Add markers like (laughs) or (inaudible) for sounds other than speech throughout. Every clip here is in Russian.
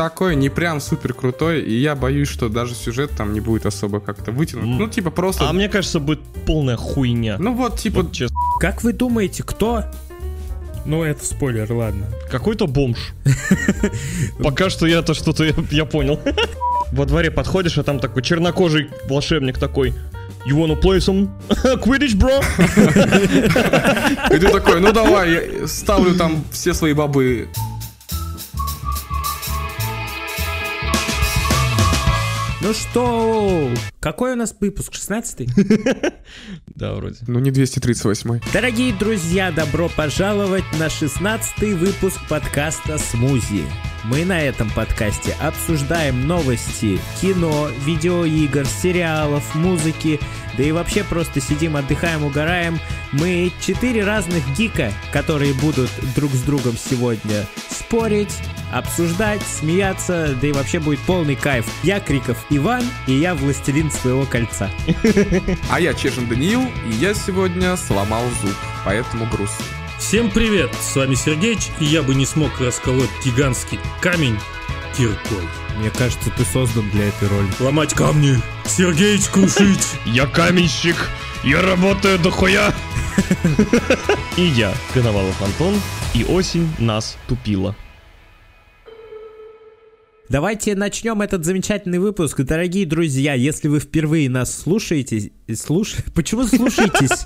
такой не прям супер крутой, и я боюсь, что даже сюжет там не будет особо как-то вытянут. Ну, типа просто... А мне кажется, будет полная хуйня. Ну вот, типа, Вот честно. Как вы думаете, кто? Ну, это спойлер, ладно. Какой-то бомж. (laughs) Пока что я-то что-то я, я понял. (laughs) Во дворе подходишь, а там такой чернокожий волшебник такой. You wanna play some (laughs) Quidditch, bro? и ты такой, ну давай, я ставлю там все свои бобы. Ну что, какой у нас выпуск? 16 (laughs) Да, вроде. Ну не 238 Дорогие друзья, добро пожаловать на 16 выпуск подкаста «Смузи». Мы на этом подкасте обсуждаем новости кино, видеоигр, сериалов, музыки, да и вообще просто сидим, отдыхаем, угораем. Мы четыре разных гика, которые будут друг с другом сегодня спорить, обсуждать, смеяться, да и вообще будет полный кайф. Я Криков Иван, и я властелин своего кольца. (laughs) А я Чешин Даниил, и я сегодня сломал зуб, поэтому грустно. Всем привет, с вами Сергеич, и я бы не смог расколоть гигантский камень киркой. Мне кажется, ты создан для этой роли. Ломать камни, Сергеич крушить. (laughs) Я каменщик, я работаю дохуя. (laughs) И я, Коновалов Антон, и осень нас тупила. Давайте начнем этот замечательный выпуск. Дорогие друзья, если вы впервые нас слушаете... Слуш... Почему слушаетесь?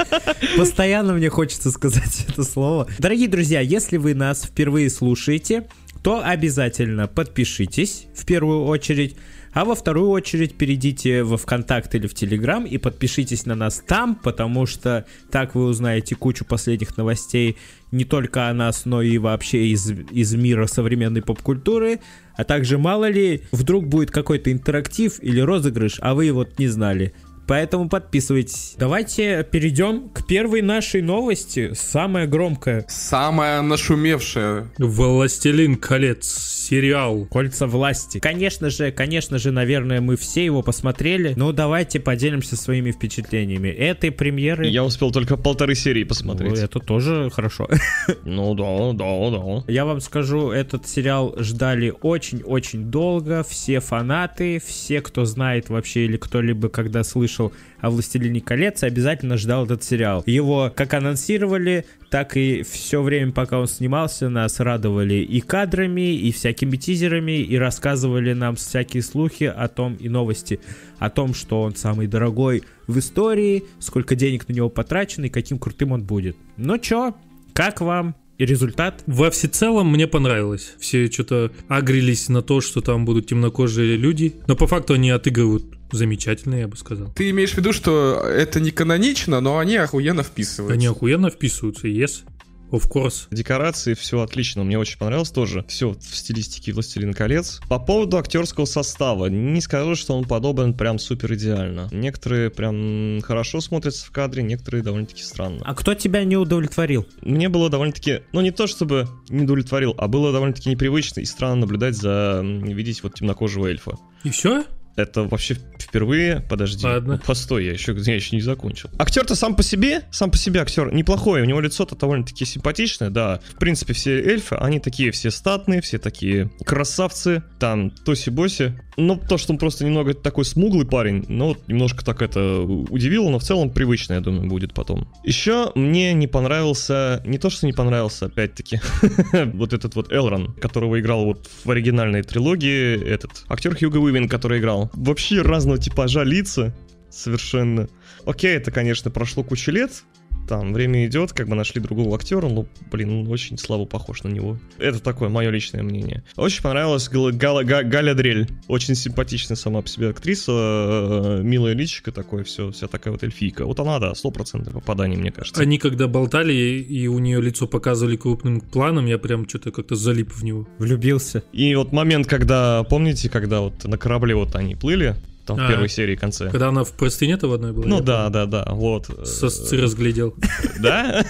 (laughs) Постоянно мне хочется сказать это слово. Дорогие друзья, если вы нас впервые слушаете, то обязательно подпишитесь в первую очередь, а во вторую очередь перейдите во ВКонтакт или в Телеграм и подпишитесь на нас там, потому что так вы узнаете кучу последних новостей не только о нас, но и вообще из, из мира современной поп-культуры, а также мало ли вдруг будет какой-то интерактив или розыгрыш, а вы вот не знали. Поэтому подписывайтесь. Давайте перейдем к первой нашей новости, самая громкая. Самая нашумевшая. Властелин колец, сериал. Кольца власти. Конечно же, конечно же, наверное, мы все его посмотрели. Ну, давайте поделимся своими впечатлениями. Этой премьеры... Я успел только полторы серии Ну, посмотреть. это тоже хорошо. (laughs) Ну да, да, да. Я вам скажу, этот сериал ждали очень-очень долго. Все фанаты, все, кто знает вообще или кто-либо когда слышал о «Властелине колец», обязательно ждал этот сериал. Его как анонсировали, так и все время, пока он снимался, нас радовали и кадрами, и всякими тизерами, и рассказывали нам всякие слухи о том и новости о том, что он самый дорогой в истории, сколько денег на него потрачено и каким крутым он будет. Ну чё, как вам? И результат? Во всецелом мне понравилось. Все что-то агрились на то, что там будут темнокожие люди. Но по факту они отыгрывают замечательно, я бы сказал. Ты имеешь в виду, что это не канонично, но они охуенно вписываются. Они охуенно вписываются, yes. Of course. Декорации, все отлично, мне очень понравилось тоже. Все в стилистике «Властелин колец». По поводу актерского состава, не скажу, что он подобран прям супер идеально. Некоторые прям хорошо смотрятся в кадре, некоторые довольно-таки странно. А кто тебя не удовлетворил? Мне было довольно-таки, ну не то чтобы не удовлетворил, а было довольно-таки непривычно и странно наблюдать за, видеть вот темнокожего эльфа. И все? Это вообще впервые, подожди, Ладно. постой, я еще, я еще не закончил. Актер-то сам по себе, сам по себе актер неплохой, у него лицо-то довольно-таки симпатичное, да. В принципе, все эльфы, они такие все статные, все такие красавцы, там тоси-боси. Ну, то, что он просто немного такой смуглый парень, ну, вот немножко так это удивило, но в целом привычно, я думаю, будет потом. Еще мне не понравился, не то, что не понравился, опять-таки, (laughs) вот этот вот Элрон, которого играл вот в оригинальной трилогии, этот актер Хьюго Уивен, который играл. Вообще разного типажа лица, совершенно. Окей, это, конечно, прошло кучу лет, там время идет, как бы нашли другого актера, но, блин, он очень слабо похож на него. Это такое мое личное мнение. Очень понравилась Гала, Гала- Га- Галя Дрель. Очень симпатичная сама по себе актриса, э, милая личико такое, все, вся такая вот эльфийка. Вот она, да, стопроцентное попадание, мне кажется. Они когда болтали, и у нее лицо показывали крупным планом, я прям что-то как-то залип в него. Влюбился. И вот момент, когда, помните, когда вот на корабле вот они плыли, там в А. первой серии конце. Когда она в простыне-то в одной была? Ну да, да, да, вот. Сосцы разглядел. (laughs) Да?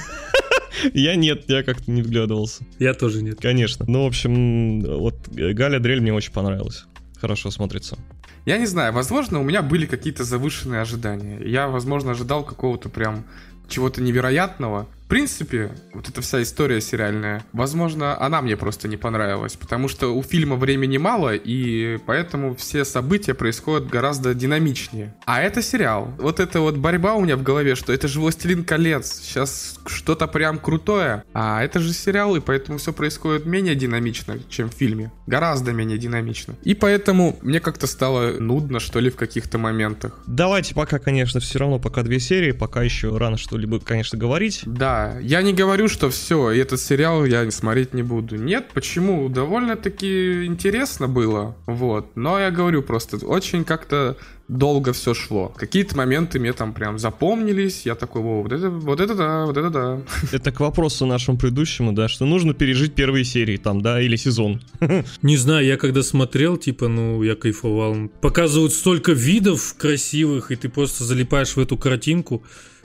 Я нет, я как-то не вглядывался. Я тоже нет. Конечно. Ну, в общем, вот Галя Дрель мне очень понравилась. Хорошо смотрится. Я не знаю, возможно, у меня были какие-то завышенные ожидания. Я, возможно, ожидал какого-то прям чего-то невероятного. В принципе, вот эта вся история сериальная, возможно, она мне просто не понравилась, потому что у фильма времени мало, и поэтому все события происходят гораздо динамичнее. А это сериал. Вот эта вот борьба у меня в голове, что это же «Властелин колец», сейчас что-то прям крутое, а это же сериал, и поэтому все происходит менее динамично, чем в фильме. Гораздо менее динамично. И поэтому мне как-то стало нудно, что ли, в каких-то моментах. Давайте пока, конечно, все равно пока две серии, пока еще рано что-либо, конечно, говорить. Да, я не говорю, что все, этот сериал я смотреть не буду. Нет, почему? Довольно-таки интересно было, вот. Но я говорю просто, очень как-то долго все шло. Какие-то моменты мне там прям запомнились, я такой, Во, вот это, вот это да, вот это да. (laughs) Это к вопросу нашему предыдущему, да, что нужно пережить первые серии там, да, или сезон. (laughs) Не знаю, я когда смотрел, типа, ну, я кайфовал. Показывают столько видов красивых, и ты просто залипаешь в эту картинку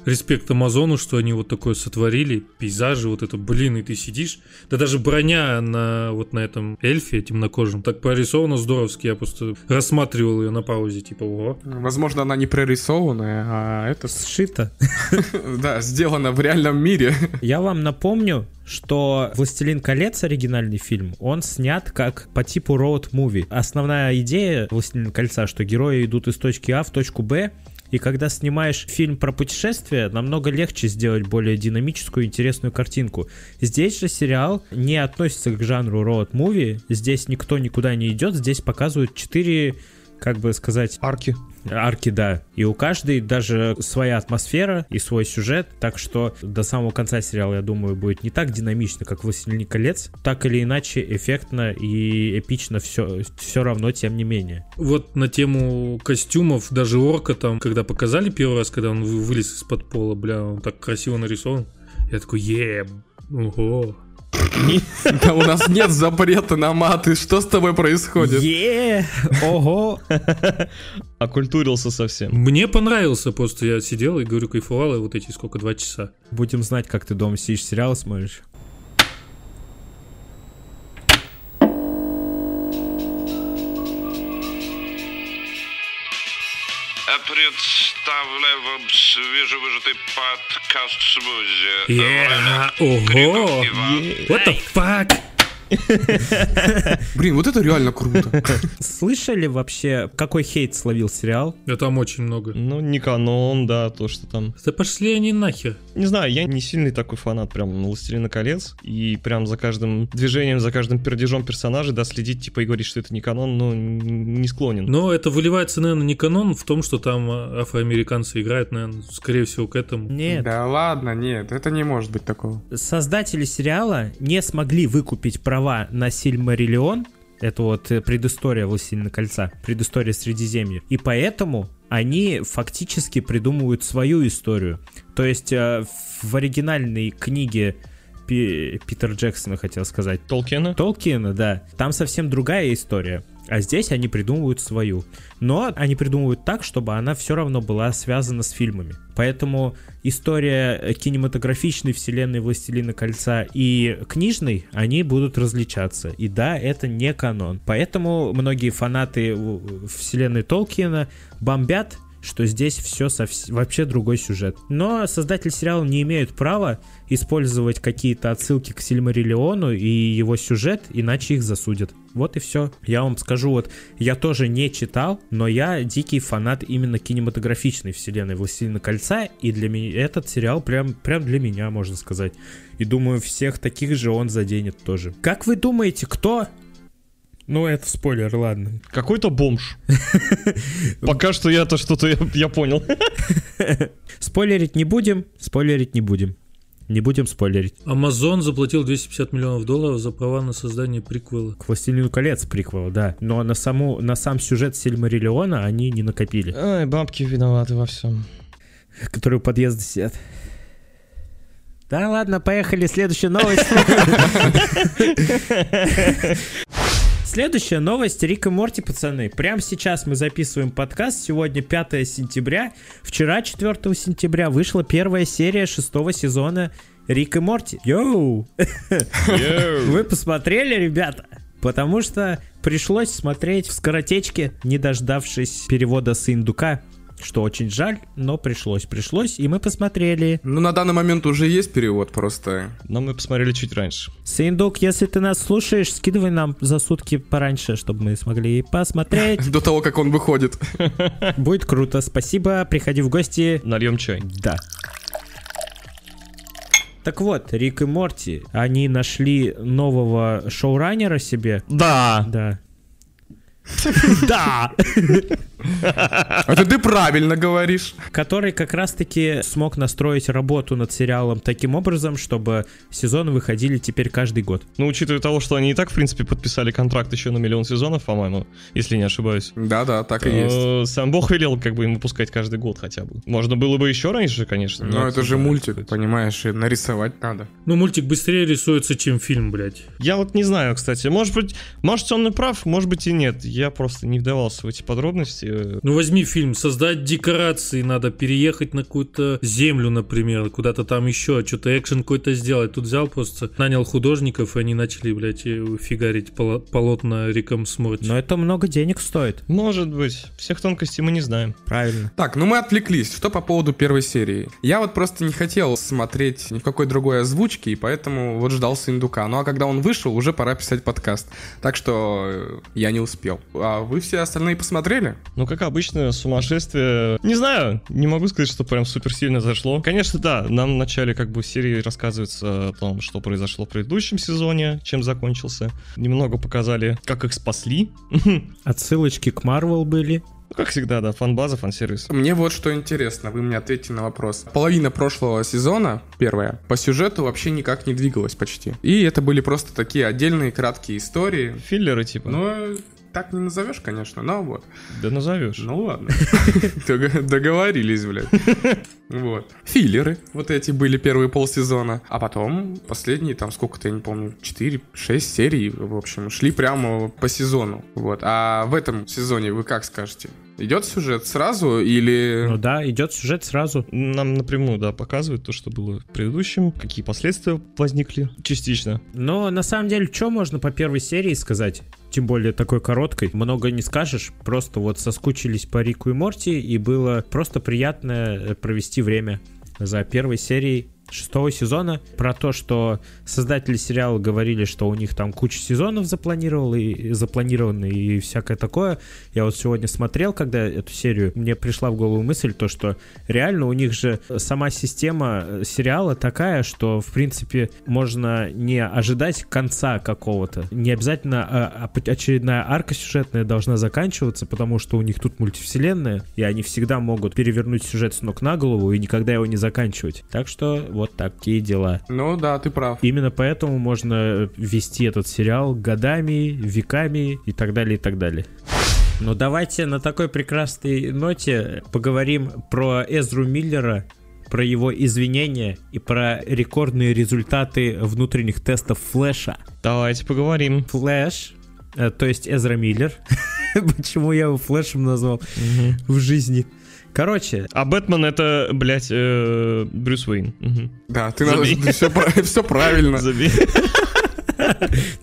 респект Амазону, что они вот такое сотворили, пейзажи, вот это, блин, и ты сидишь. Да даже броня на вот на этом эльфе темнокожем так прорисована здоровски, я просто рассматривал ее на паузе, типа, о. Возможно, она не прорисованная, а это... Сшито. (laughs) Да, сделано в реальном мире. Я вам напомню, что «Властелин колец» оригинальный фильм, он снят как по типу роуд-муви. Основная идея «Властелин кольца», что герои идут из точки А в точку Б, и когда снимаешь фильм про путешествие, намного легче сделать более динамическую, интересную картинку. Здесь же сериал не относится к жанру роуд-муви. Здесь никто никуда не идет. Здесь показывают четыре как бы сказать... Арки. Арки, да. И у каждой даже своя атмосфера и свой сюжет, так что до самого конца сериала, я думаю, будет не так динамично, как «Властелин колец», так или иначе эффектно и эпично все, все равно, тем не менее. Вот на тему костюмов, даже орка там, когда показали первый раз, когда он вылез из-под пола, бля, он так красиво нарисован, я такой, е, ого, да (laughs) у нас нет запрета на маты. Что с тобой происходит? Е, ого. (laughs) Окультурился совсем. Мне понравился, просто я сидел и говорю, кайфовал, и вот эти сколько, два часа. Будем знать, как ты дома сидишь, сериал смотришь. Представляю вам свежевыжатый подкаст смузи. Yeah. Ого! What the fuck? (laughs) Блин, вот это реально круто. Слышали вообще, какой хейт словил сериал? Да там очень много. Ну, не канон, да, то, что там... Да пошли они нахер. Не знаю, я не сильный такой фанат прям «Властелина колец», и прям за каждым движением, за каждым пердежом персонажа, да, следить, типа, и говорить, что это не канон, ну, не склонен. Но это выливается, наверное, не канон в том, что там афроамериканцы играют, наверное, скорее всего, к этому. Нет. Да ладно, нет, это не может быть такого. Создатели сериала не смогли выкупить права права на Сильмариллион, это вот э, предыстория «Властелина кольца», предыстория Средиземья. И поэтому они фактически придумывают свою историю. То есть э, в оригинальной книге Питера Джексона, хотел сказать. Толкина? Толкина, да. Там совсем другая история. А здесь они придумывают свою. Но они придумывают так, чтобы она все равно была связана с фильмами. Поэтому история кинематографичной вселенной Властелина Кольца и книжной, они будут различаться. И да, это не канон. Поэтому многие фанаты вселенной Толкина бомбят что здесь все совсем, вообще другой сюжет. Но создатель сериала не имеют права использовать какие-то отсылки к Сильмариллиону и его сюжет, иначе их засудят. Вот и все. Я вам скажу, вот я тоже не читал, но я дикий фанат именно кинематографичной вселенной Властелина Кольца, и для меня этот сериал прям, прям для меня, можно сказать. И думаю, всех таких же он заденет тоже. Как вы думаете, кто ну, это спойлер, ладно. Какой-то бомж. (laughs) Пока что я-то что-то я понял. (laughs) Спойлерить не будем, спойлерить не будем. Не будем спойлерить. Амазон заплатил 250 миллионов долларов за права на создание приквела. К «Властелину колец» приквел, да. Но на, саму, на сам сюжет Сильмариллиона они не накопили. Ай, бабки виноваты во всем. Которые у подъезда сидят. Да ладно, поехали, следующая новость. (laughs) Следующая новость Рик и Морти, пацаны. Прямо сейчас мы записываем подкаст. Сегодня 5 сентября. Вчера, 4 сентября, вышла первая серия шестого сезона Рик и Морти. Йоу! Вы посмотрели, ребята? Потому что пришлось смотреть в скоротечке, не дождавшись перевода с индука что очень жаль, но пришлось, пришлось, и мы посмотрели. Ну, на данный момент уже есть перевод просто. Но мы посмотрели чуть раньше. Синдук, если ты нас слушаешь, скидывай нам за сутки пораньше, чтобы мы смогли посмотреть. (laughs) До того, как он выходит. (laughs) Будет круто, спасибо, приходи в гости. Нальем чай. Да. Так вот, Рик и Морти, они нашли нового шоураннера себе. Да. Да. (laughs) Да! Это ты правильно говоришь. Который как раз-таки смог настроить работу над сериалом таким образом, чтобы сезоны выходили теперь каждый год. Ну, учитывая того, что они и так, в принципе, подписали контракт еще на миллион сезонов, по-моему, если не ошибаюсь. Да-да, так и есть. Э, Сам Бог велел как бы им выпускать каждый год хотя бы. Можно было бы еще раньше, конечно. Но это же мультик, понимаешь, и нарисовать надо. Ну, мультик быстрее рисуется, чем фильм, блядь. Я вот не знаю, кстати. Может быть, может он и прав, может быть и нет. Я просто не вдавался в эти подробности. Ну, возьми фильм, создать декорации надо, переехать на какую-то землю, например, куда-то там еще, что-то экшен какой-то сделать. Тут взял просто, нанял художников, и они начали, блядь, э, фигарить поло- полотна Риком Сморти. Но это много денег стоит. Может быть. Всех тонкостей мы не знаем. Правильно. Так, ну мы отвлеклись. Что по поводу первой серии? Я вот просто не хотел смотреть ни в какой другой озвучке, и поэтому вот ждал Синдука. Ну а когда он вышел, уже пора писать подкаст. Так что э, я не успел. А вы все остальные посмотрели? Ну, как обычно, сумасшествие. Не знаю, не могу сказать, что прям супер сильно зашло. Конечно, да, нам в начале как бы серии рассказывается о том, что произошло в предыдущем сезоне, чем закончился. Немного показали, как их спасли. (laughs) Отсылочки к Марвел были. Ну, Как всегда, да, фан-база, фан-сервис. Мне вот что интересно, вы мне ответьте на вопрос. Половина прошлого сезона, первая, по сюжету вообще никак не двигалась почти. И это были просто такие отдельные краткие истории. Филлеры, типа. Ну, так не назовешь, конечно, но вот. Да назовешь. Ну ладно. (laughs) Дог- Договорились, блядь. Вот. Филлеры вот эти были первые полсезона. А потом последние, там сколько-то, я не помню, 4-6 серий, в общем, шли прямо по сезону. Вот. А в этом сезоне вы как скажете? Идет сюжет сразу или... Ну да, идет сюжет сразу. Нам напрямую, да, показывают то, что было в предыдущем, какие последствия возникли частично. Но на самом деле, что можно по первой серии сказать? Тем более такой короткой. Много не скажешь. Просто вот соскучились по Рику и Морти, и было просто приятно провести время за первой серией шестого сезона про то, что создатели сериала говорили, что у них там куча сезонов запланировал и запланированы и всякое такое. Я вот сегодня смотрел, когда эту серию, мне пришла в голову мысль, то, что реально у них же сама система сериала такая, что, в принципе, можно не ожидать конца какого-то. Не обязательно а, а, очередная арка сюжетная должна заканчиваться, потому что у них тут мультивселенная, и они всегда могут перевернуть сюжет с ног на голову и никогда его не заканчивать. Так что вот такие дела. Ну да, ты прав. Именно поэтому можно вести этот сериал годами, веками и так далее, и так далее. Но давайте на такой прекрасной ноте поговорим про Эзру Миллера, про его извинения и про рекордные результаты внутренних тестов Флэша. Давайте поговорим. Флэш, э, то есть Эзра Миллер. (laughs) Почему я его Флэшем назвал в жизни? Короче, А Бэтмен это, блядь, э, Брюс Уэйн. Мгм. Да, ты Забей. все, (laughs) правильно. Забей. (laughs)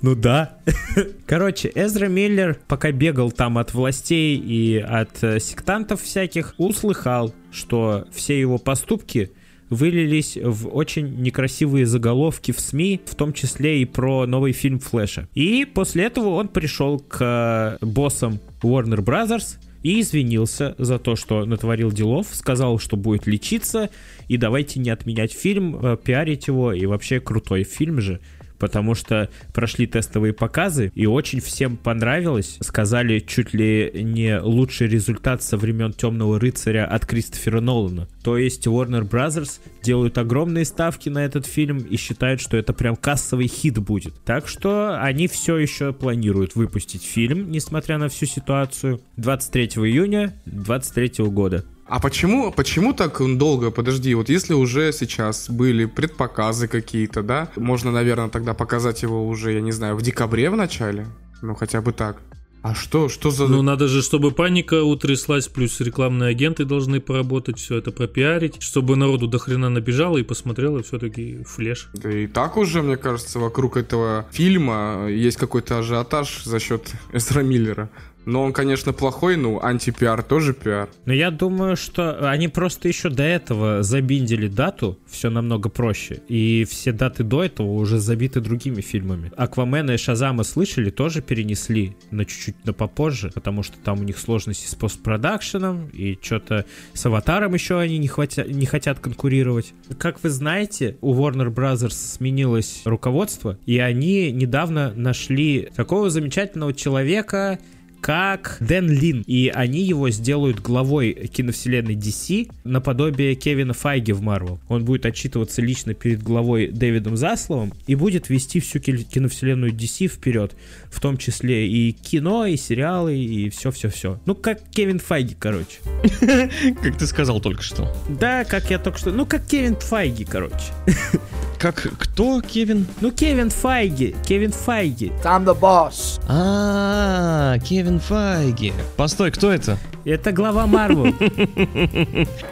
Ну да. (laughs) Короче, Эзра Миллер, пока бегал там от властей и от э, сектантов всяких, услыхал, что все его поступки вылились в очень некрасивые заголовки в СМИ, в том числе и про новый фильм Флэша. И после этого он пришел к э, боссам Warner Brothers и извинился за то, что натворил делов, сказал, что будет лечиться, и давайте не отменять фильм, э, пиарить его, и вообще крутой фильм же потому что прошли тестовые показы, и очень всем понравилось. Сказали чуть ли не лучший результат со времен Темного рыцаря от Кристофера Нолана. То есть Warner Brothers делают огромные ставки на этот фильм и считают, что это прям кассовый хит будет. Так что они все еще планируют выпустить фильм, несмотря на всю ситуацию, 23 июня 2023 года. А почему, почему так долго? Подожди, вот если уже сейчас были предпоказы какие-то, да? Можно, наверное, тогда показать его уже, я не знаю, в декабре в начале? Ну, хотя бы так. А что, что за... Ну, надо же, чтобы паника утряслась, плюс рекламные агенты должны поработать, все это пропиарить, чтобы народу до хрена набежало и посмотрело все-таки флеш. Да и так уже, мне кажется, вокруг этого фильма есть какой-то ажиотаж за счет Эзра Миллера. Но он, конечно, плохой, ну, антипиар тоже пиар. Но я думаю, что они просто еще до этого забиндили дату, все намного проще. И все даты до этого уже забиты другими фильмами. Аквамена и Шазама слышали, тоже перенесли на чуть-чуть на попозже, потому что там у них сложности с постпродакшеном, и что-то с Аватаром еще они не, хватя... не хотят конкурировать. Как вы знаете, у Warner Brothers сменилось руководство, и они недавно нашли такого замечательного человека, как Дэн Лин. И они его сделают главой киновселенной DC наподобие Кевина Файги в Марвел. Он будет отчитываться лично перед главой Дэвидом Засловым и будет вести всю киновселенную DC вперед. В том числе и кино, и сериалы, и все-все-все. Ну, как Кевин Файги, короче. (laughs) Как ты сказал только что. Да, как я только что. Ну, как Кевин Файги, короче. (laughs) Как кто, Кевин? Ну, Кевин Файги. Кевин Файги. I'm the boss. А, Кевин Файги. Постой, кто это? Это глава Марвел. (laughs)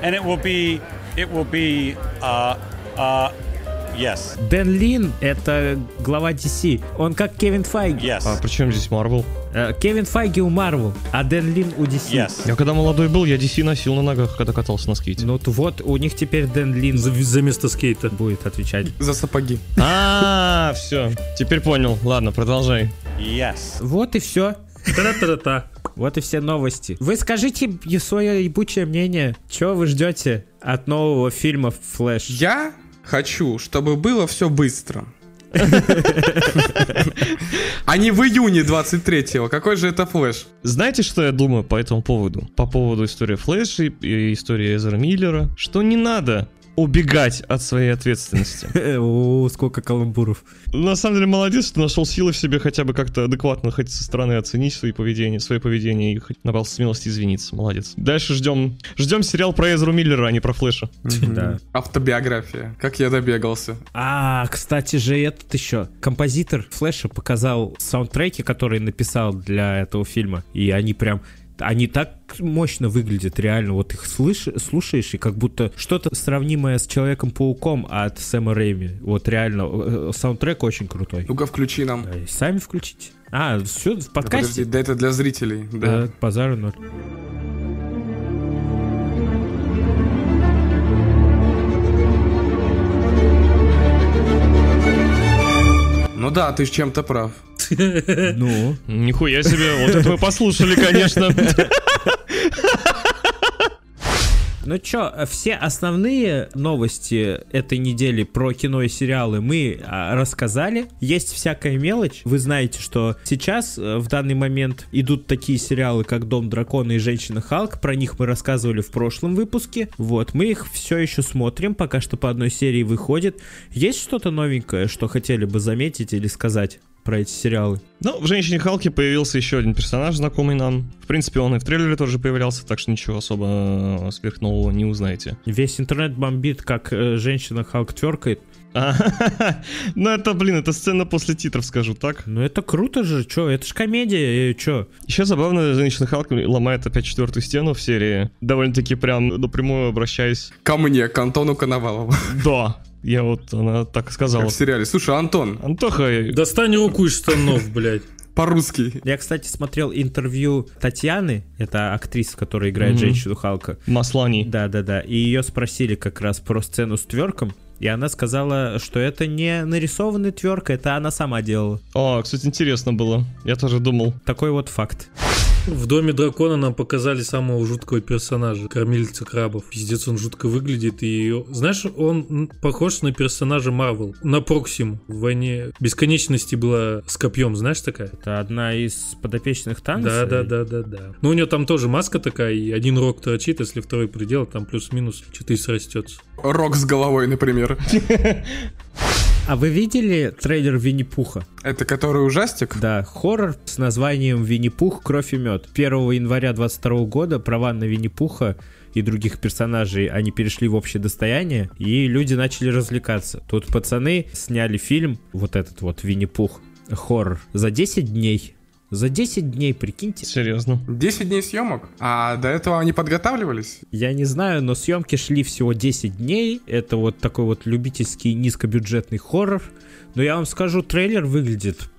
and it will be it will be uh uh yes Дэн Лин — это глава DC. Он как Кевин Файги. А yes при чем здесь Марвел? Э, Кевин Файги у Марвел, а Дэн Лин у DC. yes Я когда молодой был, я DC носил на ногах, когда катался на скейте. Ну вот, у них теперь Дэн Лин За, за место скейта. будет отвечать. За сапоги. А, все. Теперь понял. Ладно, продолжай. yes Вот и все. Та-та-та-та. Вот и все новости. Вы скажите свое ебучее мнение. Чего вы ждете от нового фильма «Флэш»? Я хочу, чтобы было все быстро. (laughs) А не в июне 23-го. Какой же это флеш? Знаете, что я думаю по этому поводу? По поводу истории Флэша и истории Эзера Миллера? Что не надо убегать от своей ответственности. (laughs) О, сколько каламбуров. На самом деле молодец, что нашел силы в себе хотя бы как-то адекватно, хоть со стороны оценить свои поведения, свое поведение и хоть набрался смелости извиниться. Молодец. Дальше ждем, ждем сериал про Эзру Миллера, а не про Флэша. Да. Автобиография. Как я добегался. А, кстати же, этот еще. Композитор Флэша показал саундтреки, которые написал для этого фильма. И они прям... Они так мощно выглядят, реально. Вот их слыш, слушаешь, и как будто что-то сравнимое с Человеком-пауком от Сэма Рэйми. Вот реально, э, э, саундтрек очень крутой. Ну-ка, включи нам. Да, и Сами включите. А, все, в Да, подкасте? Подожди, да это для зрителей. Да. Да, базара ноль. Ну да, ты ж чем-то прав. Ну, Нихуя себе, вот это вы послушали, конечно. (laughs) Ну чё, все основные новости этой недели про кино и сериалы мы а, рассказали. Есть всякая мелочь. Вы знаете, что сейчас э, в данный момент идут такие сериалы, как Дом дракона и Женщина Халк. Про них мы рассказывали в прошлом выпуске. Вот, мы их все еще смотрим, пока что по одной серии выходит. Есть что-то новенькое, что хотели бы заметить или сказать? Про эти сериалы. Ну, в «Женщине Халке» появился еще один персонаж, знакомый нам. В принципе, он и в трейлере тоже появлялся, так что ничего особо э, сверхнового не узнаете. Весь интернет бомбит, как э, женщина Халк тверкает. А, (laughs) Ну, это, блин, это сцена после титров, скажу так. Ну это круто же, чё, это ж комедия, э, чё? Еще забавно, женщина Халк ломает опять четвертую стену в серии, довольно-таки прям напрямую обращаясь. Ко мне, к Антону Коновалову. Да, я вот, она так сказала. Как в сериале. Слушай, Антон, Антоха, Достань руку из штанов, блядь. по-русски. Я, кстати, смотрел интервью Татьяны, это актриса, которая играет Мгм. женщину Халка. Маслани. Да-да-да, и ее спросили как раз про сцену с тверком, и она сказала, что это не нарисованный тверк, это она сама делала. О, кстати, интересно было. Я тоже думал. Такой вот факт. В Доме Дракона нам показали самого жуткого персонажа, кормильца крабов. Пиздец, он жутко выглядит. И, знаешь, он похож на персонажа Марвел, на Проксиму. В войне бесконечности была с копьем, знаешь такая? Это одна из подопечных танцев. Да, да, да, да, да. Ну, у нее там тоже маска такая, и один рог торчит, если второй предел, там плюс-минус что-то и срастется. Рок с головой, например. (laughs) А вы видели трейлер Винни-Пуха? Это который ужастик? Да, хоррор с названием Винни-Пух, кровь и мед. 1 января 22 года права на Винни-Пуха и других персонажей, они перешли в общее достояние, и люди начали развлекаться. Тут пацаны сняли фильм, вот этот вот Винни-Пух, хоррор, за 10 дней. За 10 дней, прикиньте. Серьезно. 10 дней съемок? А до этого они подготавливались? Я не знаю, но съемки шли всего 10 дней. Это вот такой вот любительский низкобюджетный хоррор Но я вам скажу, трейлер выглядит...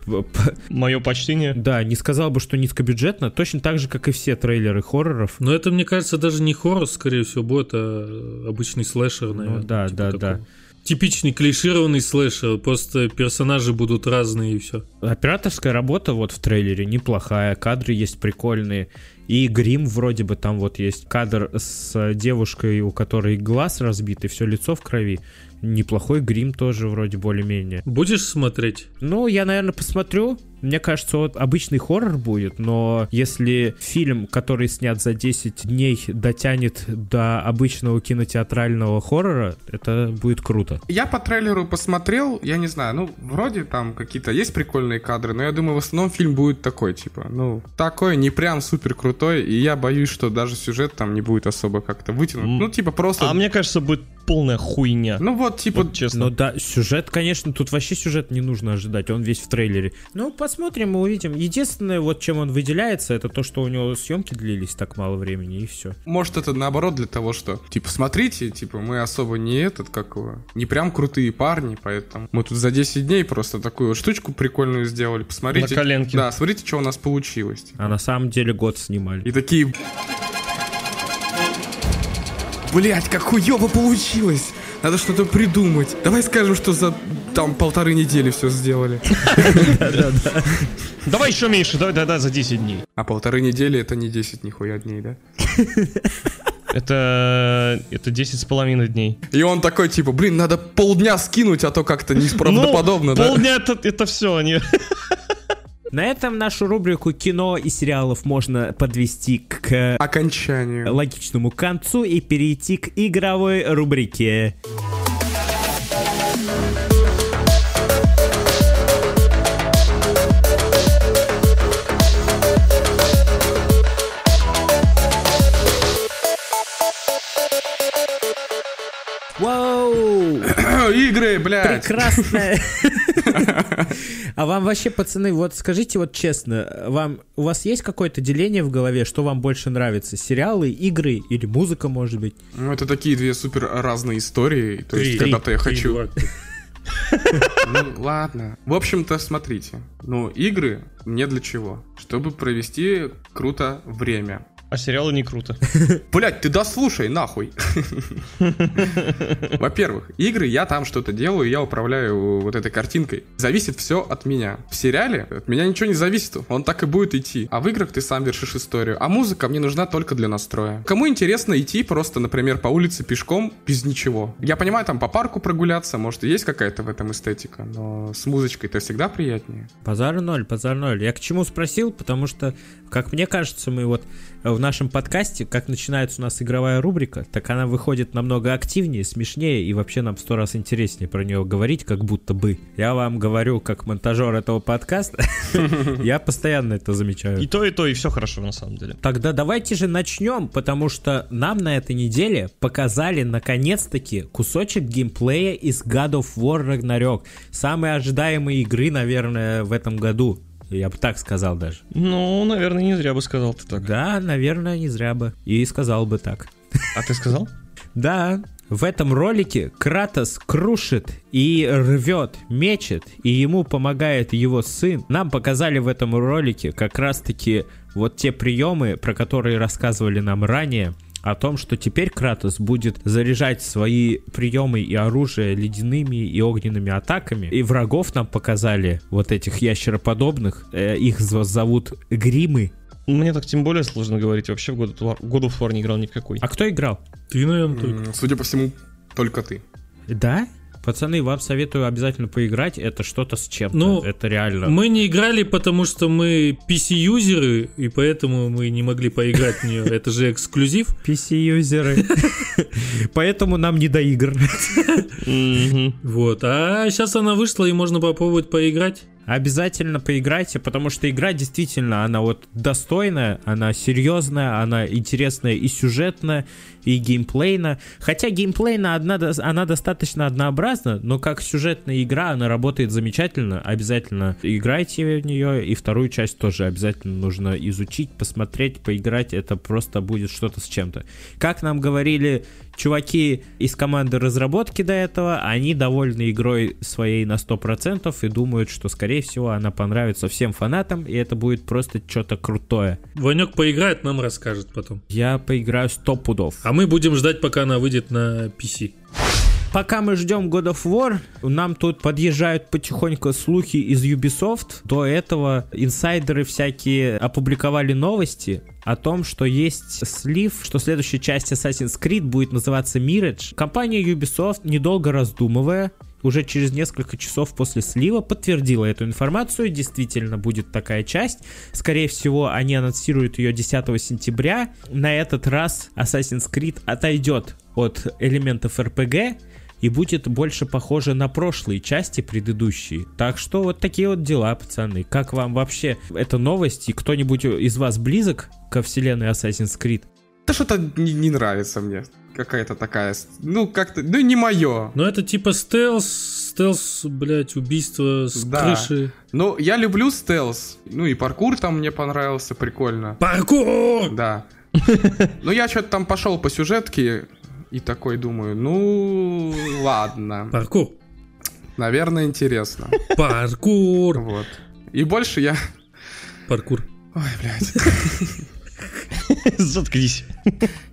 Мое почтение. Да, не сказал бы, что низкобюджетно, точно так же, как и все трейлеры хорроров. Но это, мне кажется, даже не хоррор, скорее всего, будет а обычный слэшер, наверное. Ну да, типа да, такого. да. Типичный клишированный слэшер, просто персонажи будут разные и все. Операторская работа вот в трейлере неплохая, кадры есть прикольные. И грим вроде бы там вот есть кадр с девушкой, у которой глаз разбит и все лицо в крови. Неплохой грим тоже вроде более-менее. Будешь смотреть? Ну, я, наверное, посмотрю. Мне кажется, вот обычный хоррор будет, но если фильм, который снят за 10 дней, дотянет до обычного кинотеатрального хоррора, это будет круто. Я по трейлеру посмотрел, я не знаю, ну, вроде там какие-то есть прикольные кадры, но я думаю, в основном фильм будет такой, типа, ну, такой, не прям супер крутой, и я боюсь, что даже сюжет там не будет особо как-то вытянут. Ну, типа, просто... А мне кажется, будет полная хуйня. Ну, вот, типа, Вот честно. Ну да, сюжет, конечно, тут вообще сюжет не нужно ожидать, он весь в трейлере. Ну, посмотрим, мы увидим. Единственное, вот чем он выделяется, это то, что у него съемки длились так мало времени, и все. Может, это наоборот для того, что, типа, смотрите, типа, мы особо не этот, как его, не прям крутые парни, поэтому мы тут за 10 дней просто такую вот штучку прикольную сделали, посмотрите. На коленке. Да, смотрите, что у нас получилось. А на самом деле год снимали. И такие... Блять, как хуёво получилось! Надо что-то придумать. Давай скажем, что за там полторы недели все сделали. (laughs) Давай еще меньше, давай, да, да, за 10 дней. А полторы недели это не 10 нихуя дней, да? (laughs) Это, это 10 с половиной дней. И он такой, типа, блин, надо полдня скинуть, а то как-то неправдоподобно, ну, да? полдня это, это все, они... На этом нашу рубрику кино и сериалов можно подвести к Окончанию. логичному концу и перейти к игровой рубрике. Игры, блядь! Прекрасная. (laughs) А вам вообще, пацаны, вот скажите вот честно, вам у вас есть какое-то деление в голове, что вам больше нравится? Сериалы, игры или музыка, может быть? Ну, это такие две супер разные истории. То есть, когда-то я хочу... (laughs) Ну, ладно. В общем-то, смотрите. Ну, игры мне для чего? Чтобы провести круто время. А сериалы не круто. (laughs) Блять, ты дослушай, нахуй. (laughs) Во-первых, игры, я там что-то делаю, я управляю вот этой картинкой. Зависит все от меня. В сериале от меня ничего не зависит, он так и будет идти. А в играх ты сам вершишь историю. А музыка мне нужна только для настроя. Кому интересно идти просто, например, по улице пешком без ничего? Я понимаю, там по парку прогуляться, может и есть какая-то в этом эстетика, но с музычкой-то всегда приятнее. Базар ноль, базар ноль. Я к чему спросил, потому что, как мне кажется, мы вот э, в нашем подкасте, как начинается у нас игровая рубрика, так она выходит намного активнее, смешнее и вообще нам сто раз интереснее про нее говорить, как будто бы. Я вам говорю, как монтажер этого подкаста, (laughs) я постоянно это замечаю. И то, и то, и все хорошо на самом деле. Тогда давайте же начнем, потому что нам на этой неделе показали наконец-таки кусочек геймплея из God of War Ragnarok. Самой ожидаемой игры, наверное, в этом году. Я бы так сказал даже. Ну, наверное, не зря бы сказал ты так. Да, наверное, не зря бы. И сказал бы так. А ты сказал? (laughs) Да, в этом ролике Кратос крушит и рвет, мечет, и ему помогает его сын. Нам показали в этом ролике как раз-таки вот те приемы, про которые рассказывали нам ранее, о том, что теперь Кратос будет заряжать свои приемы и оружие ледяными и огненными атаками. И врагов нам показали, вот этих ящероподобных, э, их зо- зовут Гримы. Мне так тем более сложно говорить. Вообще в God of War, не играл ни в какой. А кто играл? Ты, наверное, только. Судя по всему, только ты. Да? Пацаны, вам советую обязательно поиграть. Это что-то с чем-то. Ну, это реально. Мы не играли, потому что мы PC-юзеры, и поэтому мы не могли поиграть в нее. (laughs) Это же эксклюзив. PC-юзеры. (laughs) Поэтому нам не до игр. Вот. А сейчас она вышла, и можно попробовать поиграть. Обязательно поиграйте, потому что игра действительно, она вот достойная, она серьезная, она интересная и сюжетная, и геймплейна. Хотя геймплейна одна, она достаточно однообразна, но как сюжетная игра она работает замечательно. Обязательно играйте в нее, и вторую часть тоже обязательно нужно изучить, посмотреть, поиграть. Это просто будет что-то с чем-то. Как нам говорили чуваки из команды разработки до этого, они довольны игрой своей на 100% и думают, что, скорее всего, она понравится всем фанатам, и это будет просто что-то крутое. Ванек поиграет, нам расскажет потом. Я поиграю 100 пудов. А мы будем ждать, пока она выйдет на PC. Пока мы ждем God of War, нам тут подъезжают потихоньку слухи из Ubisoft. До этого инсайдеры всякие опубликовали новости о том, что есть слив, что следующая часть Assassin's Creed будет называться Mirage. Компания Ubisoft, недолго раздумывая, уже через несколько часов после слива подтвердила эту информацию. Действительно будет такая часть. Скорее всего, они анонсируют ее 10 сентября. На этот раз Assassin's Creed отойдет от элементов RPG и будет больше похоже на прошлые части предыдущие. Так что вот такие вот дела, пацаны. Как вам вообще эта новость? И кто-нибудь из вас близок ко вселенной Assassin's Creed? Да что-то не, не нравится мне. Какая-то такая, ну как-то, ну не мое. Ну это типа стелс, стелс, блядь, убийство с Да. крыши. Ну, я люблю стелс. Ну и паркур там мне понравился, прикольно. Паркур! Да. (laughs) Ну, я что-то там пошел по сюжетке и такой думаю, ну, ладно. Паркур. Наверное, интересно. Паркур. Вот. И больше я... Паркур. Ой, блядь. (laughs) (laughs) Заткнись.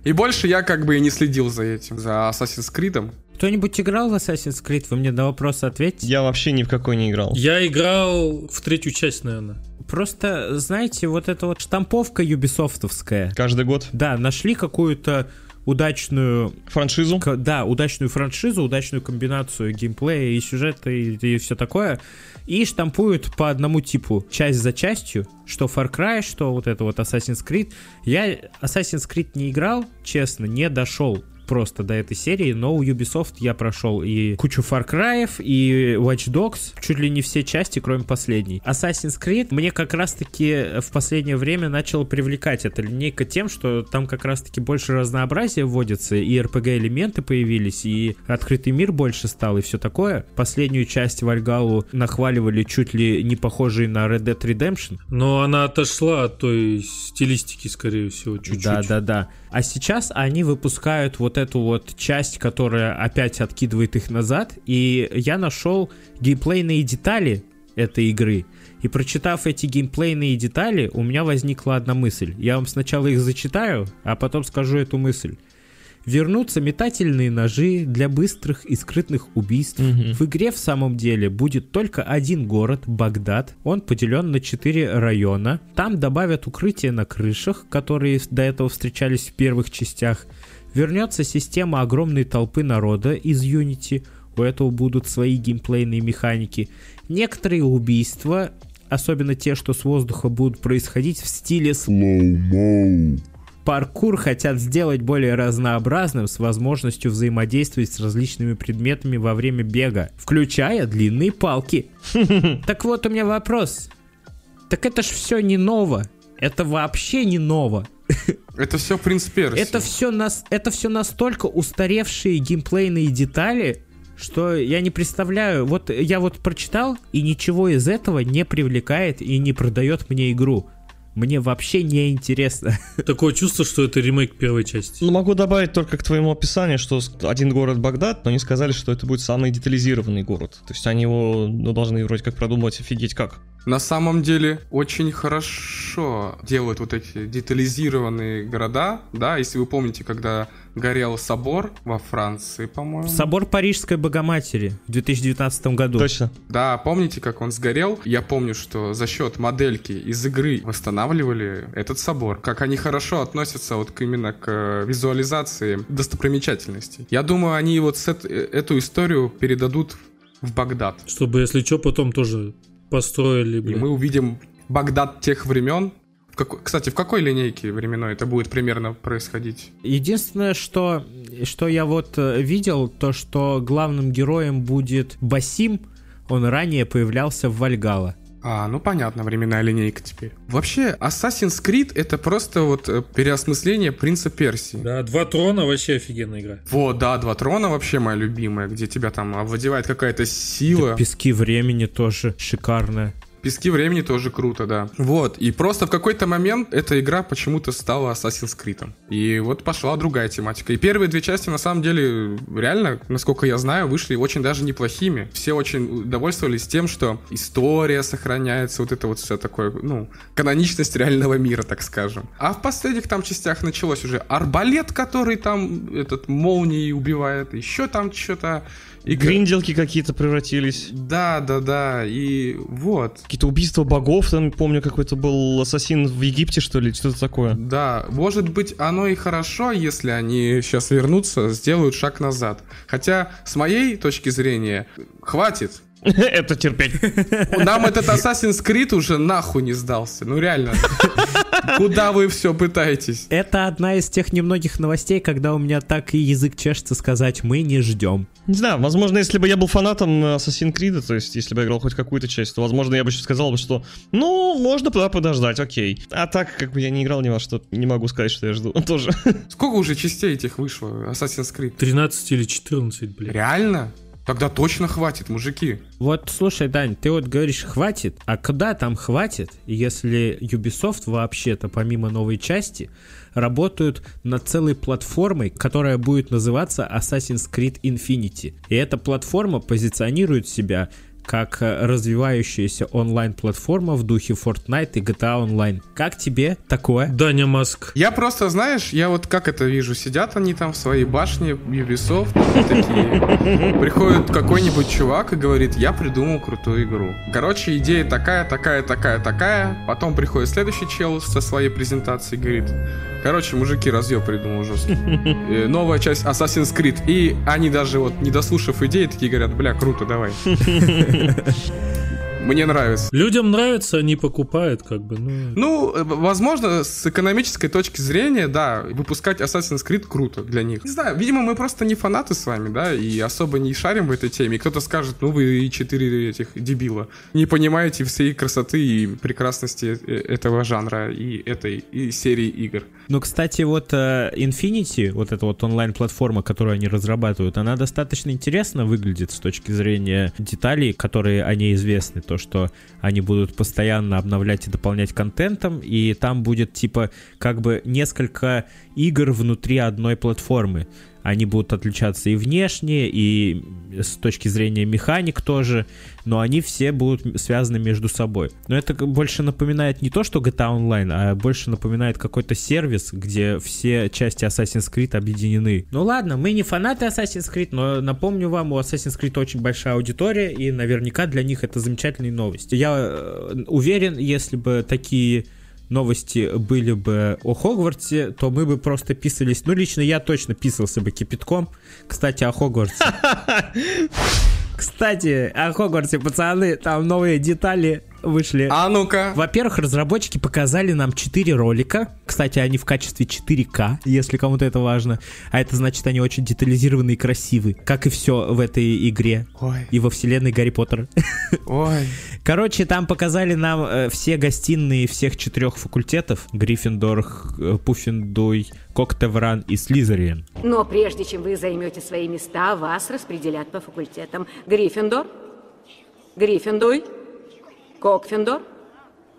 И больше я как бы и не следил за этим, за Assassin's Creed. Кто-нибудь играл в Assassin's Creed? Вы мне на вопрос ответьте. Я вообще ни в какой не играл. Я играл в третью часть, наверное. Просто, знаете, вот эта вот штамповка юбисофтовская. Каждый год. Да, нашли какую-то удачную Франшизу. К- да, удачную франшизу, удачную комбинацию геймплея и сюжета и, все такое. И штампуют по одному типу, часть за частью, что Far Cry, что вот это вот Assassin's Creed. Я Assassin's Creed не играл, честно, не дошел просто до этой серии, но у Ubisoft я прошел и кучу Far Cry, и Watch Dogs, чуть ли не все части, кроме последней. Assassin's Creed мне как раз-таки в последнее время начала привлекать эта линейка тем, что там как раз-таки больше разнообразия вводится, и RPG-элементы появились, и открытый мир больше стал, и все такое. Последнюю часть Вальгалу нахваливали чуть ли не похожей на Red Dead Redemption, Но она отошла от той стилистики, скорее всего, чуть-чуть. да, да, да. А сейчас они выпускают вот эту вот часть, которая опять откидывает их назад. И я нашел геймплейные детали этой игры. И прочитав эти геймплейные детали, у меня возникла одна мысль. Я вам сначала их зачитаю, а потом скажу эту мысль. Вернутся метательные ножи для быстрых и скрытных убийств. Мгм. В игре в самом деле будет только один город, Багдад. Он поделен на четыре района. Там добавят укрытия на крышах, которые до этого встречались в первых частях. Вернется система огромной толпы народа из Unity. У этого будут свои геймплейные механики. Некоторые убийства, особенно те, что с воздуха будут происходить в стиле Паркур хотят сделать более разнообразным с возможностью взаимодействовать с различными предметами во время бега, включая длинные палки. (laughs) Так вот у меня вопрос. Так это ж все не ново. Это вообще не ново. (laughs) Это все принц Перси. Это все, нас, это все настолько устаревшие геймплейные детали, что я не представляю. Вот я вот прочитал, и ничего из этого не привлекает и не продает мне игру. Мне вообще не интересно. (laughs) Такое чувство, что это ремейк первой части. Ну, могу добавить только к твоему описанию, что один город Багдад, но они сказали, что это будет самый детализированный город. То есть они его ну, должны вроде как продумать офигеть как. На самом деле очень хорошо делают вот эти детализированные города, да, если вы помните, когда горел собор во Франции, по-моему. Собор Парижской Богоматери в 2019 году. Точно. Да, помните, как он сгорел? Я помню, что за счет модельки из игры восстанавливали этот собор. Как они хорошо относятся вот к- именно к э, визуализации достопримечательностей. Я думаю, они вот э, эту историю передадут в Багдад. Чтобы, если что, потом тоже построили, И блин. мы увидим Багдад тех времен. В какой- кстати, в какой линейке временной это будет примерно происходить? Единственное, что, что я вот э, видел, то что главным героем будет Басим, он ранее появлялся в Вальгала. А, ну понятно, временная линейка теперь. Вообще, Assassin's Creed это просто вот э, переосмысление принца Персии. Да, два трона вообще офигенная игра. Вот, да, два трона вообще моя любимая, где тебя там овладевает какая-то сила. Пески времени тоже шикарная. Пески времени тоже круто, да. Вот, и просто в какой-то момент эта игра почему-то стала Assassin's Creed. И вот пошла другая тематика. И первые две части, на самом деле, реально, насколько я знаю, вышли очень даже неплохими. Все очень удовольствовались тем, что история сохраняется, вот это вот все такое, ну, каноничность реального мира, так скажем. А в последних там частях началось уже арбалет, который там этот молнией убивает, еще там что-то и гринделки какие-то превратились. Да, да, да. И вот. Какие-то убийства богов, там, помню, какой-то был ассасин в Египте, что ли, что-то такое. Да, может быть, оно и хорошо, если они сейчас вернутся, сделают шаг назад. Хотя, с моей точки зрения, хватит. (laughs) Это терпеть. Нам этот Assassin's Creed уже нахуй не сдался. Ну реально. (laughs) Куда вы все пытаетесь? Это одна из тех немногих новостей, когда у меня так и язык чешется сказать «мы не ждем». Не знаю, возможно, если бы я был фанатом Assassin's Creed, то есть если бы я играл хоть какую-то часть, то, возможно, я бы сейчас сказал бы, что ну, можно туда подождать, окей. А так, как бы я не играл ни во что, не могу сказать, что я жду (laughs) тоже. Сколько уже частей этих вышло Assassin's Creed? 13 или 14, блин. Реально? Тогда точно хватит, мужики. Вот слушай, Дань, ты вот говоришь хватит, а когда там хватит, если Ubisoft вообще-то помимо новой части работают над целой платформой, которая будет называться Assassin's Creed Infinity. И эта платформа позиционирует себя как э, развивающаяся онлайн-платформа в духе Fortnite и GTA Online. Как тебе такое? Даня Маск. Я просто, знаешь, я вот как это вижу, сидят они там в своей башне Ubisoft, такие, (laughs) приходит какой-нибудь чувак и говорит, я придумал крутую игру. Короче, идея такая, такая, такая, такая, потом приходит следующий чел со своей презентацией и говорит, Короче, мужики, разъеб придумал жесткий. (laughs) Э, новая часть Assassin's Creed. И они даже вот, не дослушав идеи, такие говорят, бля, круто, давай. (laughs) 呵呵呵 Мне нравится. Людям нравится, они покупают, как бы. Ну, ну э, возможно, с экономической точки зрения, да, выпускать Assassin's Creed круто для них. Не знаю, видимо, мы просто не фанаты с вами, да, и особо не шарим в этой теме. кто-то скажет, ну вы четыре этих дебила. Не понимаете всей красоты и прекрасности э, этого жанра и этой и серии игр. Ну, кстати, вот uh, Infinity, вот эта вот онлайн-платформа, которую они разрабатывают, она достаточно интересно выглядит с точки зрения деталей, которые о ней известны. То, что они будут постоянно обновлять и дополнять контентом, и там будет типа как бы несколько игр внутри одной платформы. Они будут отличаться и внешне, и с точки зрения механик тоже, но они все будут связаны между собой. Но это больше напоминает не то, что GTA Online, а больше напоминает какой-то сервис, где все части Assassin's Creed объединены. Ну ладно, мы не фанаты Assassin's Creed, но напомню вам, у Assassin's Creed очень большая аудитория, и наверняка для них это замечательные новости. Я э, уверен, если бы такие новости были бы о Хогвартсе, то мы бы просто писались. Ну, лично я точно писался бы кипятком. Кстати, о Хогвартсе. (laughs) Кстати, о Хогвартсе, пацаны, там новые детали вышли. А ну-ка. Во-первых, разработчики показали нам 4 ролика. Кстати, они в качестве 4К, если кому-то это важно. А это значит, они очень детализированы и красивы. Как и все в этой игре. Ой. И во вселенной Гарри Поттера. Ой. Короче, там показали нам э, все гостиные всех четырех факультетов. Гриффиндор, э, Пуффиндуй, Коктевран и Слизерин. Но прежде чем вы займете свои места, вас распределят по факультетам. Гриффиндор, Гриффиндуй, Кокфиндор